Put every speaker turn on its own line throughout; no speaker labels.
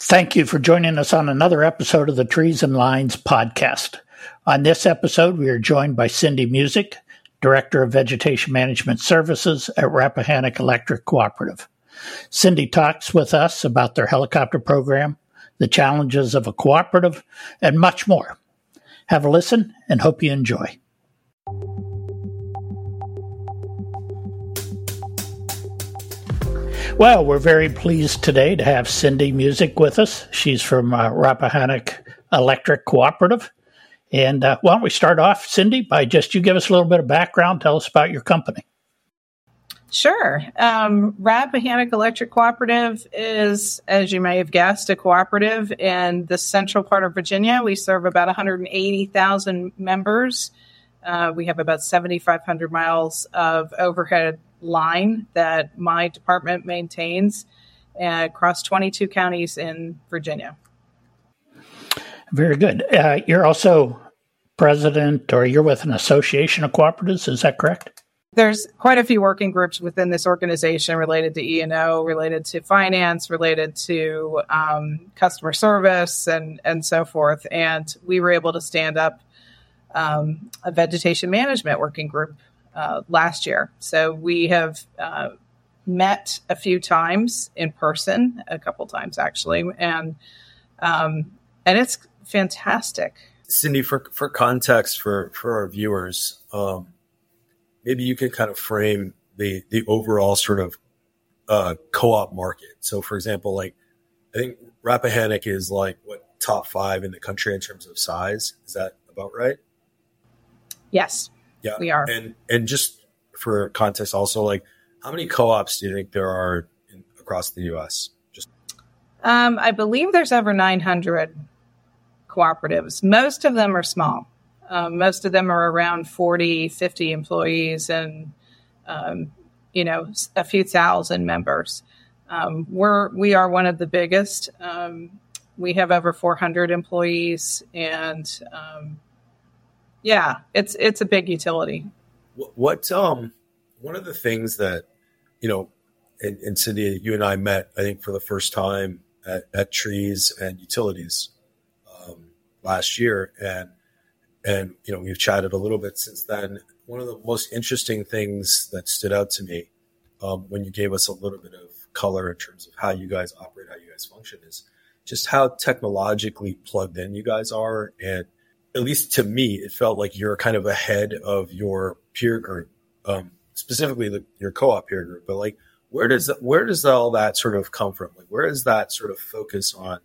Thank you for joining us on another episode of the Trees and Lines podcast. On this episode, we are joined by Cindy Musick, Director of Vegetation Management Services at Rappahannock Electric Cooperative. Cindy talks with us about their helicopter program, the challenges of a cooperative, and much more. Have a listen and hope you enjoy. Well, we're very pleased today to have Cindy Musick with us. She's from uh, Rappahannock Electric Cooperative. And uh, why don't we start off, Cindy, by just you give us a little bit of background, tell us about your company.
Sure. Um, Rappahannock Electric Cooperative is, as you may have guessed, a cooperative in the central part of Virginia. We serve about 180,000 members. Uh, we have about 7,500 miles of overhead line that my department maintains uh, across 22 counties in Virginia.
Very good. Uh, you're also president, or you're with an association of cooperatives. Is that correct?
There's quite a few working groups within this organization related to E and O, related to finance, related to um, customer service, and and so forth. And we were able to stand up um, a vegetation management working group uh, last year. So we have uh, met a few times in person, a couple times actually, and um, and it's fantastic.
Cindy, for for context for for our viewers, um, maybe you can kind of frame the the overall sort of uh, co-op market. So, for example, like I think Rappahannock is like what top five in the country in terms of size. Is that about right?
Yes.
Yeah,
we are.
And and just for context, also like how many co-ops do you think there are in, across the U.S.? Just
um, I believe there's over 900 cooperatives. Most of them are small. Um, most of them are around 40, 50 employees, and um, you know a few thousand members. Um, we're we are one of the biggest. Um, we have over 400 employees, and um, yeah, it's it's a big utility.
What um one of the things that you know, and, and Cindy, you and I met, I think, for the first time at, at Trees and Utilities um, last year, and and you know we've chatted a little bit since then. One of the most interesting things that stood out to me um, when you gave us a little bit of color in terms of how you guys operate, how you guys function, is just how technologically plugged in you guys are, and at least to me, it felt like you're kind of ahead of your peer group, um, specifically the, your co-op peer group. But like, where does that, where does all that sort of come from? Like, where is that sort of focus on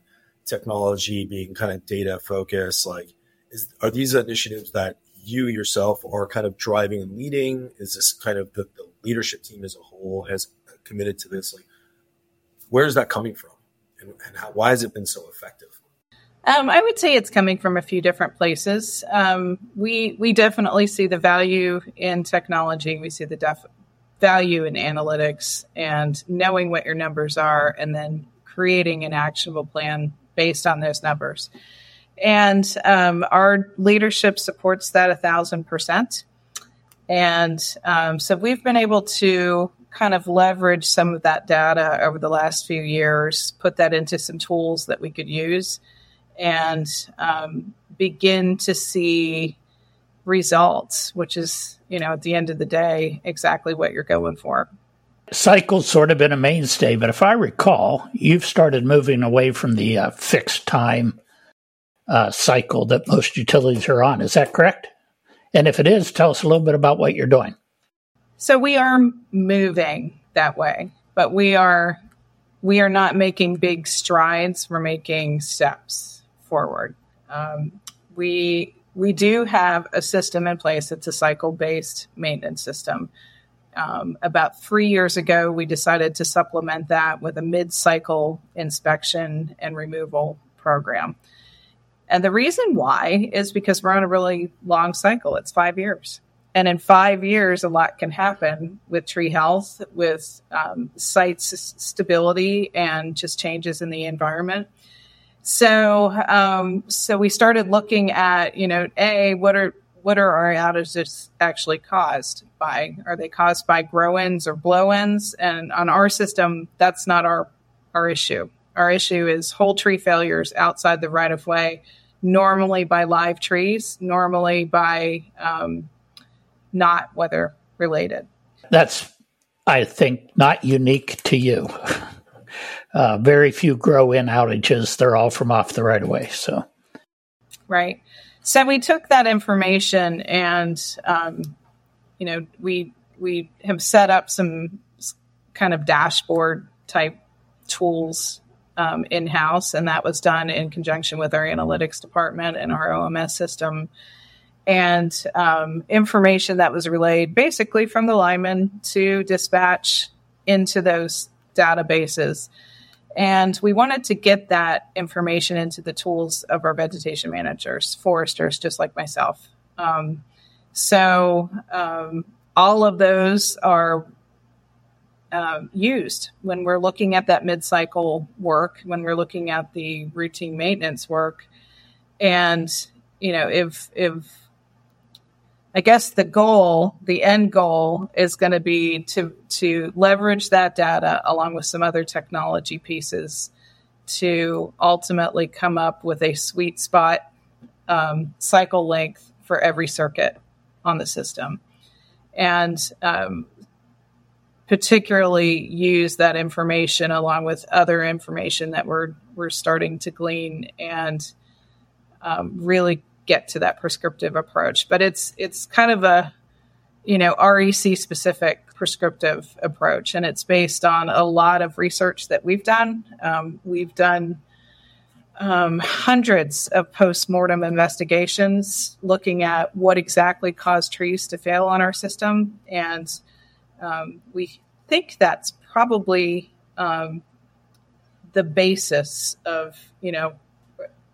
technology being kind of data focused? Like, is, are these initiatives that you yourself are kind of driving and leading? Is this kind of the, the leadership team as a whole has committed to this? Like, where is that coming from, and, and how, why has it been so effective?
Um, I would say it's coming from a few different places. Um, we we definitely see the value in technology. We see the def- value in analytics and knowing what your numbers are, and then creating an actionable plan based on those numbers. And um, our leadership supports that a thousand percent. And um, so we've been able to kind of leverage some of that data over the last few years, put that into some tools that we could use and um, begin to see results, which is, you know, at the end of the day, exactly what you're going for.
Cycle's sort of been a mainstay, but if I recall, you've started moving away from the uh, fixed time uh, cycle that most utilities are on. Is that correct? And if it is, tell us a little bit about what you're doing.
So we are moving that way, but we are we are not making big strides. We're making steps forward. Um, we we do have a system in place. It's a cycle based maintenance system. Um, about three years ago, we decided to supplement that with a mid cycle inspection and removal program. And the reason why is because we're on a really long cycle. It's five years. And in five years, a lot can happen with tree health, with um, site stability, and just changes in the environment. So, um, so we started looking at, you know, a what are what are our outages actually caused by? Are they caused by grow ins or blow ins? And on our system, that's not our our issue. Our issue is whole tree failures outside the right of way, normally by live trees, normally by um, not weather related.
That's, I think, not unique to you. Uh, very few grow in outages. They're all from off the right of way. So,
right. So we took that information and, um, you know, we we have set up some kind of dashboard type tools um, in house, and that was done in conjunction with our analytics department and our OMS system. And um, information that was relayed basically from the lineman to dispatch into those databases. And we wanted to get that information into the tools of our vegetation managers, foresters, just like myself. Um, so um, all of those are uh, used when we're looking at that mid cycle work, when we're looking at the routine maintenance work. And, you know, if, if, I guess the goal, the end goal is going to be to, to leverage that data along with some other technology pieces to ultimately come up with a sweet spot um, cycle length for every circuit on the system. And um, particularly use that information along with other information that we're we're starting to glean and um, really get to that prescriptive approach. But it's it's kind of a you know REC specific prescriptive approach, and it's based on a lot of research that we've done. Um, we've done um, hundreds of post mortem investigations looking at what exactly caused trees to fail on our system, and um, we think that's probably um, the basis of you know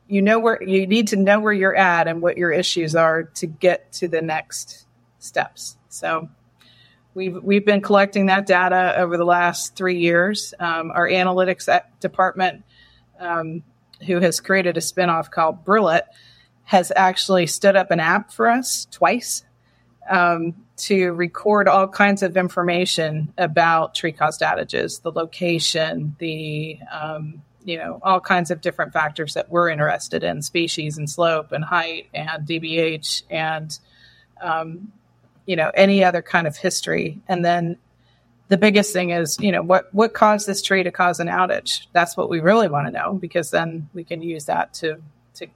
you know where you need to know where you're at and what your issues are to get to the next steps. So we've we've been collecting that data over the last three years. Um, our analytics department, um, who has created a spinoff called Brillet, has actually stood up an app for us twice um, to record all kinds of information about tree caused outages, the location, the um, you know all kinds of different factors that we're interested in, species and slope and height and DBH and um, you know any other kind of history, and then the biggest thing is you know what what caused this tree to cause an outage. That's what we really want to know because then we can use that to to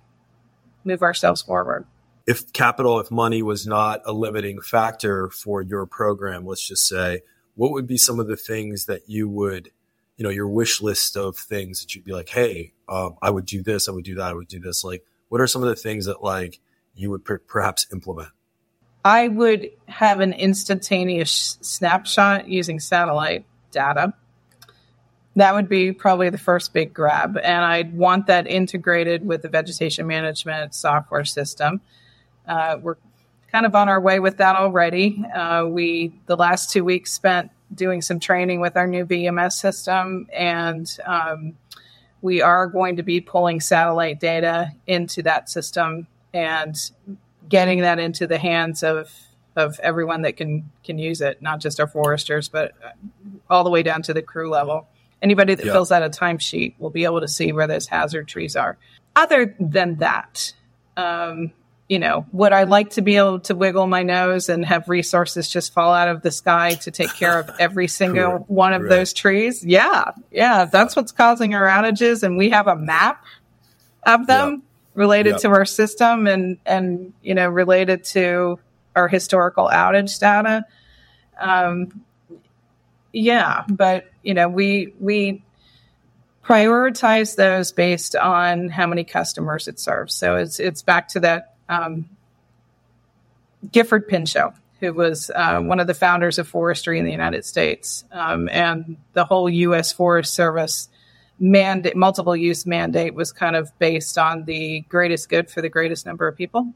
move ourselves forward
if capital, if money was not a limiting factor for your program, let's just say, what would be some of the things that you would, you know, your wish list of things that you'd be like, hey, um, I would do this, I would do that, I would do this. Like, what are some of the things that like you would per- perhaps implement?
I would have an instantaneous snapshot using satellite data. That would be probably the first big grab. And I'd want that integrated with the vegetation management software system uh, we're kind of on our way with that already. Uh, we the last two weeks spent doing some training with our new VMS system, and um, we are going to be pulling satellite data into that system and getting that into the hands of of everyone that can can use it, not just our foresters, but all the way down to the crew level. Anybody that fills out a timesheet will be able to see where those hazard trees are. Other than that, um, you know, would I like to be able to wiggle my nose and have resources just fall out of the sky to take care of every single one of right. those trees? Yeah. Yeah. That's what's causing our outages. And we have a map of them yep. related yep. to our system and, and, you know, related to our historical outage data. Um, yeah. But, you know, we, we, prioritize those based on how many customers it serves. So it's it's back to that um, Gifford Pinchot, who was uh, one of the founders of forestry in the United States, um, and the whole U.S. Forest Service mandate, multiple use mandate, was kind of based on the greatest good for the greatest number of people,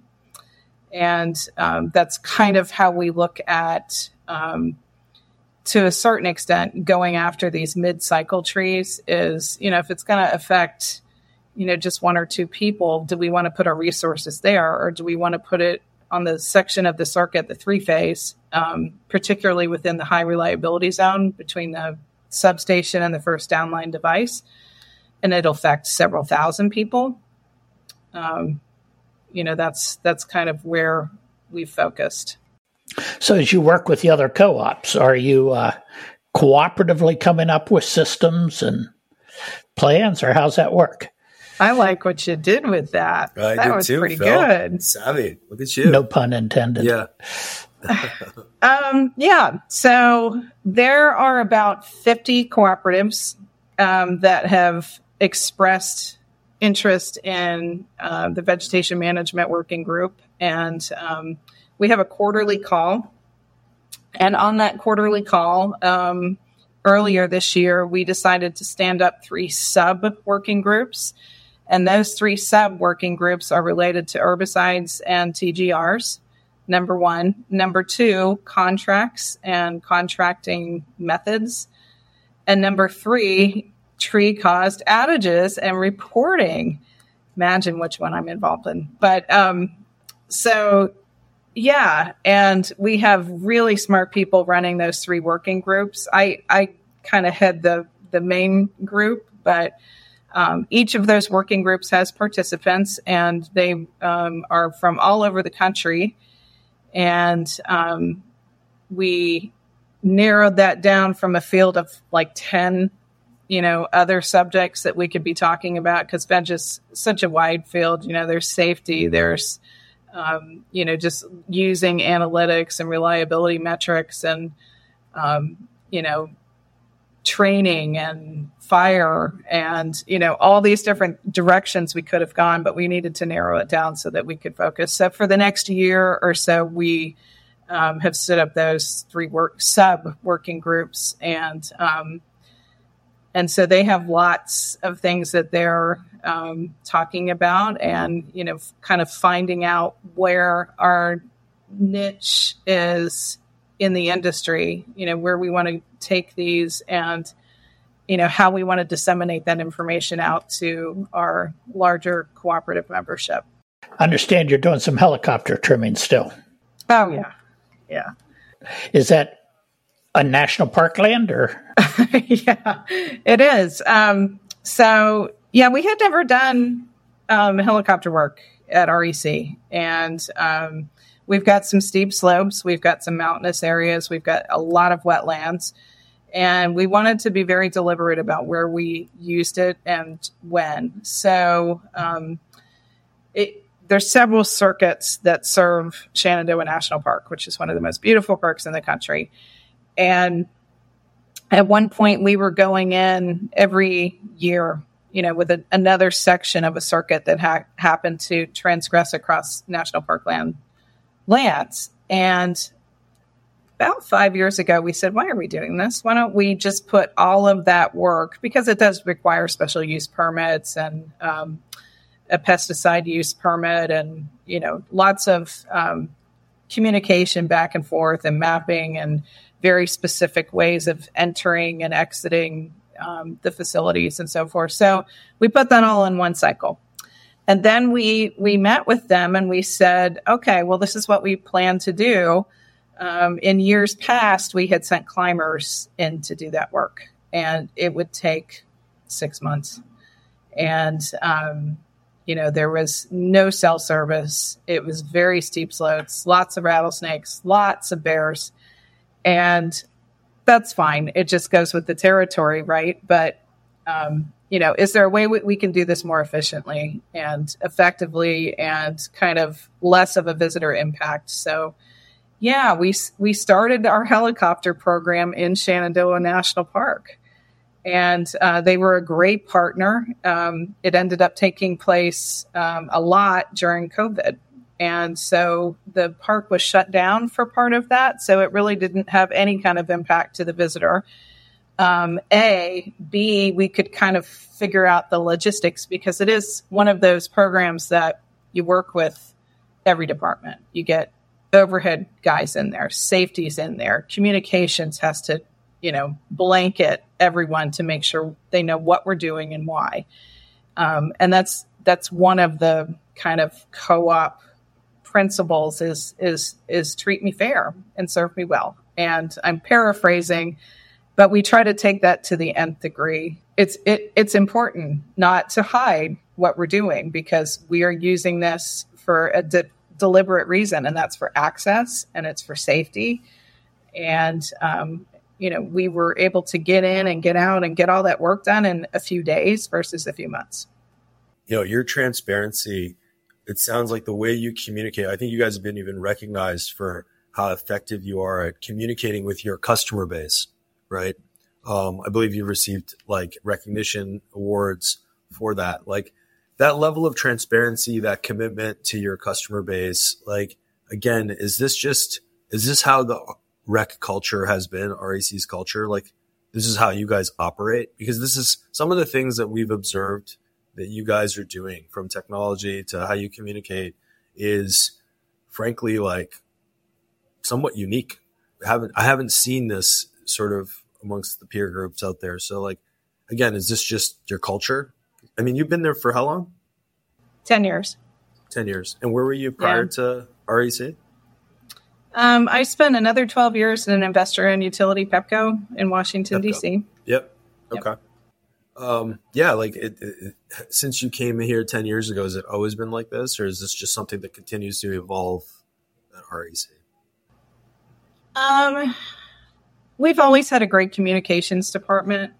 and um, that's kind of how we look at. Um, to a certain extent, going after these mid-cycle trees is, you know, if it's going to affect you know just one or two people do we want to put our resources there or do we want to put it on the section of the circuit the three phase um, particularly within the high reliability zone between the substation and the first downline device and it'll affect several thousand people. Um, you know, that's that's kind of where we've focused.
So, as you work with the other co-ops, are you uh, cooperatively coming up with systems and plans, or how's that work?
I like what you did with that.
I
that
did
was
too,
pretty
Phil.
good.
Savvy. Look at you.
No pun intended.
Yeah.
Um, yeah. So there are about 50 cooperatives um, that have expressed interest in uh, the vegetation management working group. And um, we have a quarterly call. And on that quarterly call, um, earlier this year, we decided to stand up three sub working groups. And those three sub working groups are related to herbicides and TGRs number one. Number two, contracts and contracting methods. And number three, tree caused outages and reporting. Imagine which one I'm involved in. But um, so, yeah, and we have really smart people running those three working groups. I, I kind of head the, the main group, but um, each of those working groups has participants, and they um, are from all over the country. And um, we narrowed that down from a field of like 10 you know other subjects that we could be talking about because veg is such a wide field. You know there's safety there's um, you know just using analytics and reliability metrics and um, you know training and fire and you know all these different directions we could have gone but we needed to narrow it down so that we could focus. So for the next year or so we um, have set up those three work sub working groups and um, and so they have lots of things that they're um, talking about and you know kind of finding out where our niche is in the industry you know where we want to take these and you know how we want to disseminate that information out to our larger cooperative membership.
I understand you're doing some helicopter trimming still.
oh yeah. Yeah.
Is that a national park land or?
yeah it is. Um, so yeah we had never done um, helicopter work at rec and um, we've got some steep slopes we've got some mountainous areas we've got a lot of wetlands and we wanted to be very deliberate about where we used it and when. So um, it, there's several circuits that serve Shenandoah National Park, which is one of the most beautiful parks in the country. And at one point, we were going in every year, you know, with a, another section of a circuit that ha- happened to transgress across national park land lands. And about five years ago, we said, why are we doing this? Why don't we just put all of that work, because it does require special use permits and um, a pesticide use permit and, you know, lots of um, communication back and forth and mapping and very specific ways of entering and exiting um, the facilities and so forth. So we put that all in one cycle. And then we we met with them and we said, okay, well, this is what we plan to do. Um, in years past, we had sent climbers in to do that work, and it would take six months. And, um, you know, there was no cell service. It was very steep slopes, lots of rattlesnakes, lots of bears. And that's fine. It just goes with the territory, right? But, um, you know, is there a way we, we can do this more efficiently and effectively and kind of less of a visitor impact? So, yeah, we we started our helicopter program in Shenandoah National Park, and uh, they were a great partner. Um, it ended up taking place um, a lot during COVID, and so the park was shut down for part of that. So it really didn't have any kind of impact to the visitor. Um, a, B, we could kind of figure out the logistics because it is one of those programs that you work with every department. You get overhead guys in there, safety's in there, communications has to, you know, blanket everyone to make sure they know what we're doing and why. Um, and that's that's one of the kind of co-op principles is is is treat me fair and serve me well. And I'm paraphrasing, but we try to take that to the nth degree. It's it it's important not to hide what we're doing because we are using this for a de- deliberate reason, and that's for access and it's for safety. And um, you know, we were able to get in and get out and get all that work done in a few days versus a few months.
You know, your transparency. It sounds like the way you communicate. I think you guys have been even recognized for how effective you are at communicating with your customer base, right? Um, I believe you received like recognition awards for that. Like that level of transparency, that commitment to your customer base, like again, is this just, is this how the rec culture has been, REC's culture? Like this is how you guys operate? Because this is some of the things that we've observed that you guys are doing from technology to how you communicate is frankly like somewhat unique. I haven't, I haven't seen this sort of amongst the peer groups out there. So like, again, is this just your culture? I mean, you've been there for how long?
10 years.
10 years. And where were you prior yeah. to REC?
Um, I spent another 12 years in an investor in utility Pepco in Washington, D.C.
Yep. Okay. Yep. Um, yeah, like it, it, since you came here 10 years ago, has it always been like this, or is this just something that continues to evolve at REC?
Um, we've always had a great communications department.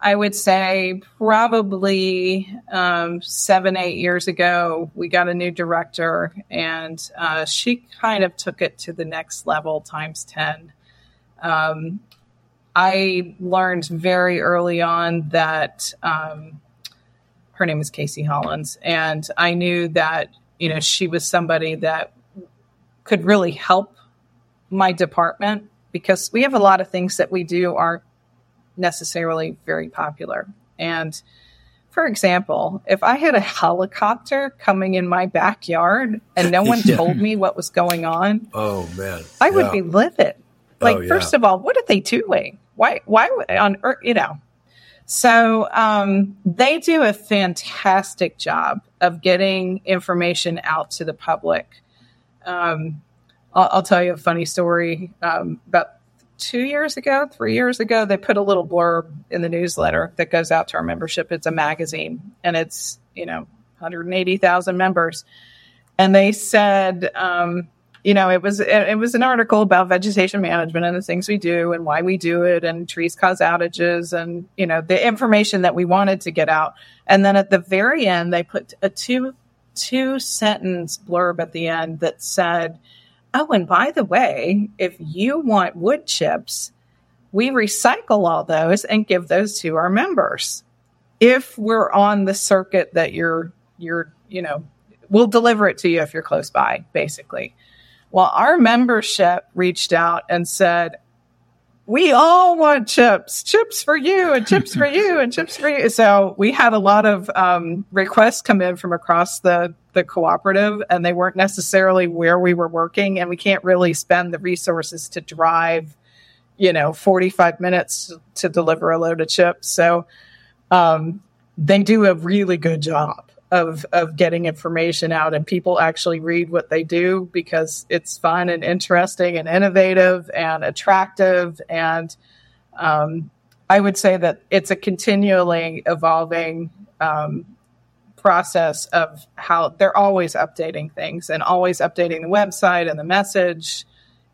I would say probably um, seven, eight years ago, we got a new director, and uh, she kind of took it to the next level times 10. Um, I learned very early on that um, her name is Casey Hollins, and I knew that you know she was somebody that could really help my department because we have a lot of things that we do aren't necessarily very popular. And for example, if I had a helicopter coming in my backyard and no one yeah. told me what was going on,
oh man,
I would yeah. be livid. Like, oh, yeah. first of all, what are they doing? Why? Why on earth? You know. So um, they do a fantastic job of getting information out to the public. Um, I'll, I'll, tell you a funny story um, about two years ago, three years ago, they put a little blurb in the newsletter that goes out to our membership. It's a magazine and it's, you know, 180,000 members. And they said, um, you know, it was it was an article about vegetation management and the things we do and why we do it and trees cause outages and you know the information that we wanted to get out. And then at the very end, they put a two two sentence blurb at the end that said, Oh, and by the way, if you want wood chips, we recycle all those and give those to our members. If we're on the circuit that you're, you're, you know, we'll deliver it to you if you're close by, basically. Well, our membership reached out and said, we all want chips, chips for you and chips for you and chips for you. So we had a lot of um, requests come in from across the, the cooperative and they weren't necessarily where we were working. And we can't really spend the resources to drive, you know, 45 minutes to deliver a load of chips. So um, they do a really good job of of getting information out and people actually read what they do because it's fun and interesting and innovative and attractive and um, I would say that it's a continually evolving um, process of how they're always updating things and always updating the website and the message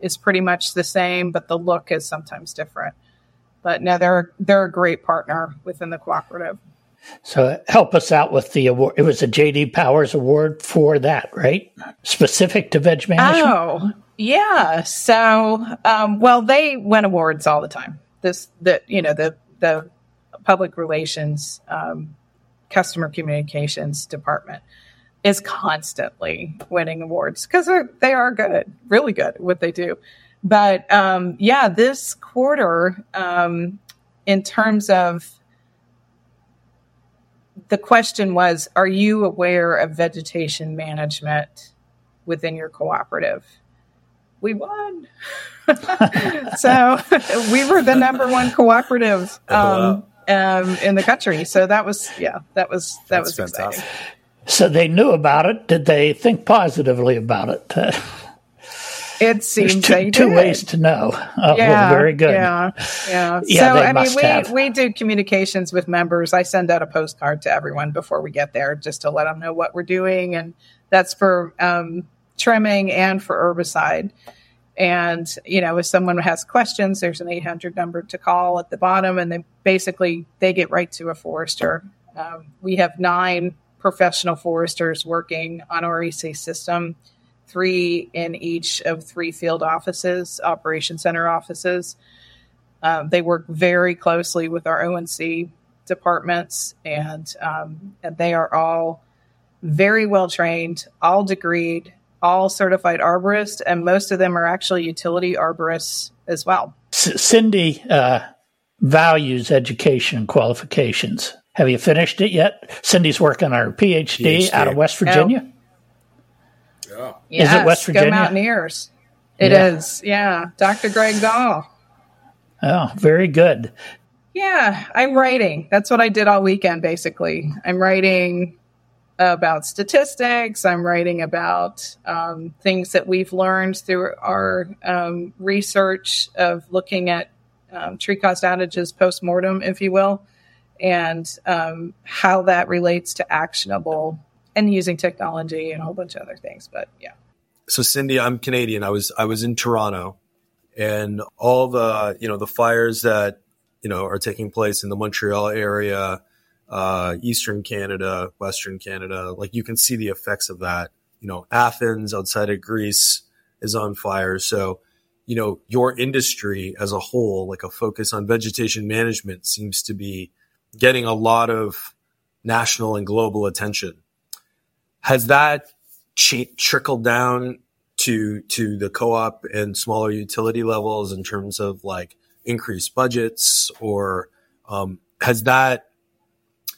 is pretty much the same, but the look is sometimes different. But no, they're they're a great partner within the cooperative.
So help us out with the award. It was a JD Powers Award for that, right? Specific to veg management.
Oh, yeah. So, um, well, they win awards all the time. This, the, you know, the the public relations, um, customer communications department is constantly winning awards because they are good, really good at what they do. But um, yeah, this quarter, um, in terms of the question was Are you aware of vegetation management within your cooperative? We won. so we were the number one cooperative um, um, in the country. So that was, yeah, that was, that That's was fantastic. exciting.
So they knew about it. Did they think positively about it?
It seems
two, two ways to know. Oh, yeah, well, very good.
Yeah, yeah. yeah so I mean, we have. we do communications with members. I send out a postcard to everyone before we get there, just to let them know what we're doing, and that's for um, trimming and for herbicide. And you know, if someone has questions, there's an 800 number to call at the bottom, and then basically they get right to a forester. Um, we have nine professional foresters working on our EC system three in each of three field offices, operation center offices. Um, they work very closely with our ONC departments, and, um, and they are all very well trained, all degreed, all certified arborists, and most of them are actually utility arborists as well.
C- Cindy uh, values education qualifications. Have you finished it yet? Cindy's working on her PhD, PhD. out of West Virginia.
Oh. Yeah. Yes, is it West Virginia? Go Mountaineers. It yeah. is. yeah. Dr. Greg Gall.
Oh, very good.
Yeah, I'm writing. That's what I did all weekend, basically. I'm writing about statistics. I'm writing about um, things that we've learned through our um, research of looking at um, tree cost outages post mortem, if you will, and um, how that relates to actionable and using technology and a whole bunch of other things. But yeah.
So Cindy, I'm Canadian. I was I was in Toronto, and all the you know the fires that you know are taking place in the Montreal area, uh, Eastern Canada, Western Canada. Like you can see the effects of that. You know, Athens outside of Greece is on fire. So you know your industry as a whole, like a focus on vegetation management, seems to be getting a lot of national and global attention. Has that ch- trickled down to to the co-op and smaller utility levels in terms of like increased budgets, or um, has that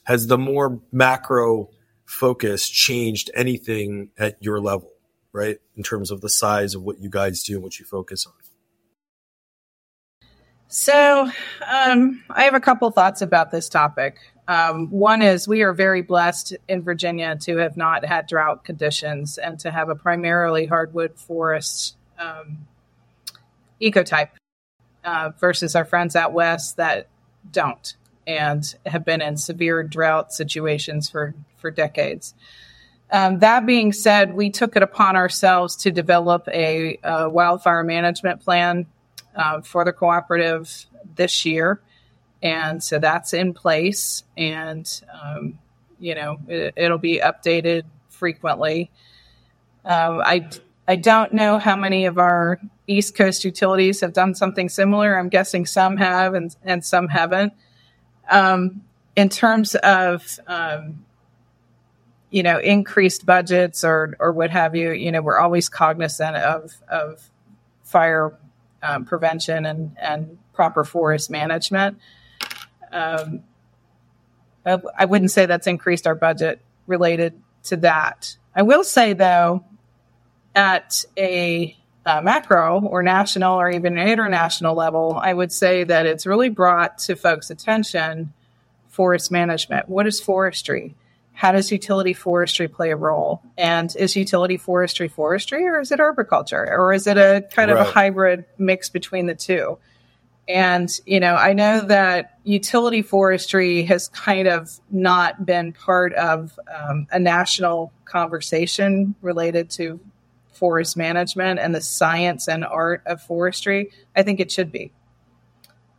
has the more macro focus changed anything at your level, right? In terms of the size of what you guys do and what you focus on.
So, um, I have a couple thoughts about this topic. Um, one is we are very blessed in Virginia to have not had drought conditions and to have a primarily hardwood forest um, ecotype uh, versus our friends out west that don't and have been in severe drought situations for, for decades. Um, that being said, we took it upon ourselves to develop a, a wildfire management plan uh, for the cooperative this year. And so that's in place and um, you know it, will be updated frequently. Uh, i i don't know how many of our east coast utilities have done something similar. I'm guessing some have and, and some haven't. Um, in terms of um, you know increased budgets or or what have you you know we're always cognizant of of fire um, prevention and and proper forest management um, I wouldn't say that's increased our budget related to that. I will say, though, at a uh, macro or national or even international level, I would say that it's really brought to folks' attention forest management. What is forestry? How does utility forestry play a role? And is utility forestry forestry or is it arboriculture or is it a kind right. of a hybrid mix between the two? And, you know, I know that utility forestry has kind of not been part of um, a national conversation related to forest management and the science and art of forestry. I think it should be.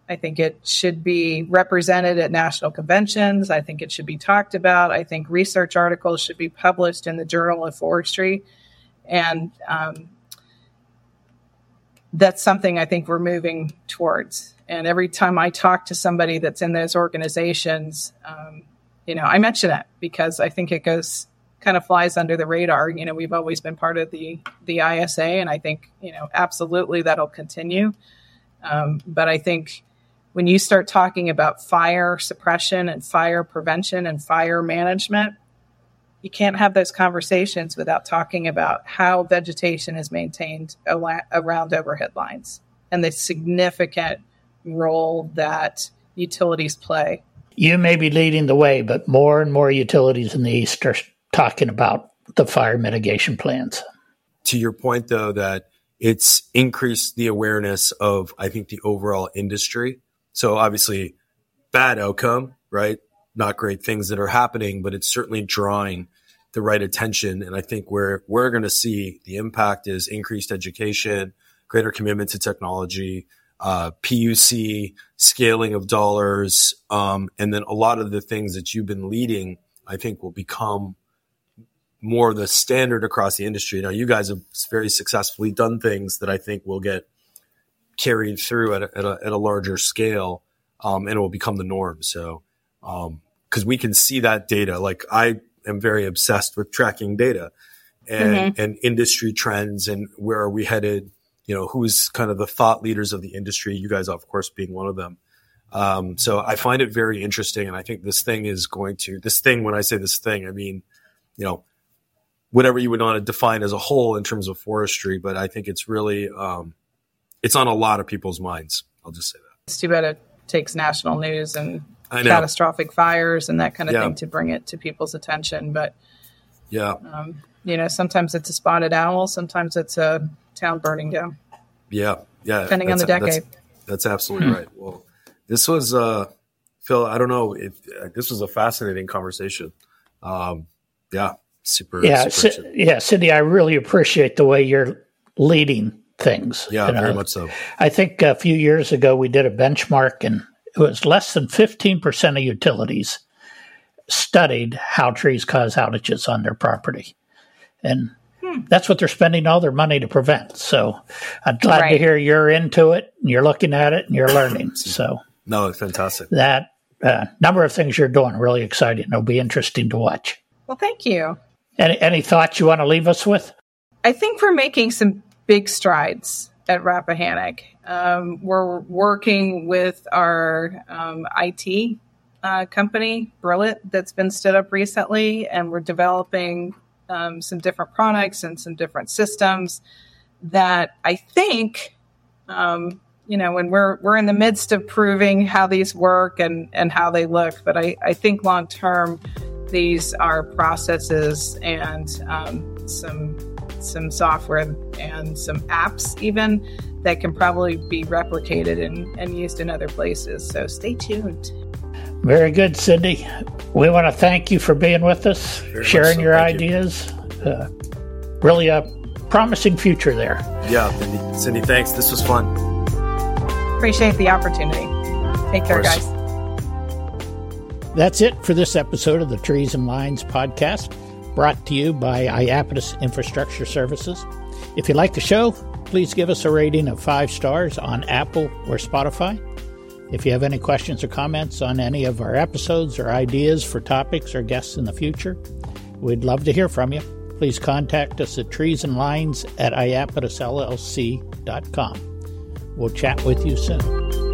I think it should be represented at national conventions. I think it should be talked about. I think research articles should be published in the Journal of Forestry. And um, that's something I think we're moving towards. And every time I talk to somebody that's in those organizations, um, you know, I mention it because I think it goes kind of flies under the radar. You know, we've always been part of the the ISA, and I think you know absolutely that'll continue. Um, but I think when you start talking about fire suppression and fire prevention and fire management, you can't have those conversations without talking about how vegetation is maintained around overhead lines and the significant role that utilities play.
You may be leading the way, but more and more utilities in the East are talking about the fire mitigation plans.
To your point, though, that it's increased the awareness of, I think, the overall industry. So obviously, bad outcome, right? Not great things that are happening, but it's certainly drawing the right attention. And I think where we're going to see the impact is increased education, greater commitment to technology, uh, PUC, scaling of dollars, um, and then a lot of the things that you've been leading, I think will become more the standard across the industry. Now, you guys have very successfully done things that I think will get carried through at a, at a, at a larger scale, um, and it will become the norm. So, because um, we can see that data, like I am very obsessed with tracking data and, mm-hmm. and industry trends and where are we headed you know, who's kind of the thought leaders of the industry. You guys, of course, being one of them. Um, so I find it very interesting. And I think this thing is going to, this thing, when I say this thing, I mean, you know, whatever you would want to define as a whole in terms of forestry, but I think it's really, um, it's on a lot of people's minds. I'll just say that.
It's too bad it takes national news and catastrophic fires and that kind of yeah. thing to bring it to people's attention. But
yeah,
um, you know, sometimes it's a spotted owl, sometimes it's a town burning down.
Yeah, yeah.
Depending on the decade.
That's, that's absolutely hmm. right. Well, this was uh, Phil. I don't know if uh, this was a fascinating conversation. Um, yeah, super.
Yeah,
super
yeah, Cindy. I really appreciate the way you're leading things.
Yeah, very much so.
I think a few years ago we did a benchmark, and it was less than fifteen percent of utilities studied how trees cause outages on their property, and Hmm. That's what they're spending all their money to prevent. So I'm glad right. to hear you're into it and you're looking at it and you're learning. So
no, it's fantastic.
That uh, number of things you're doing really exciting. It'll be interesting to watch.
Well, thank you.
Any any thoughts you want to leave us with?
I think we're making some big strides at Rappahannock. Um, we're working with our um, IT uh, company, Brillet, that's been stood up recently, and we're developing um, some different products and some different systems that I think, um, you know, when we're we're in the midst of proving how these work and and how they look, but I, I think long term these are processes and um, some some software and some apps even that can probably be replicated and, and used in other places. So stay tuned.
Very good, Cindy. We want to thank you for being with us, Very sharing so. your thank ideas. You. Uh, really a promising future there.
Yeah, Cindy, Cindy, thanks. This was fun.
Appreciate the opportunity. Take care, guys.
That's it for this episode of the Trees and Lines podcast, brought to you by Iapetus Infrastructure Services. If you like the show, please give us a rating of five stars on Apple or Spotify. If you have any questions or comments on any of our episodes or ideas for topics or guests in the future, we'd love to hear from you. Please contact us at treesandlines at iapetusllc.com. We'll chat with you soon.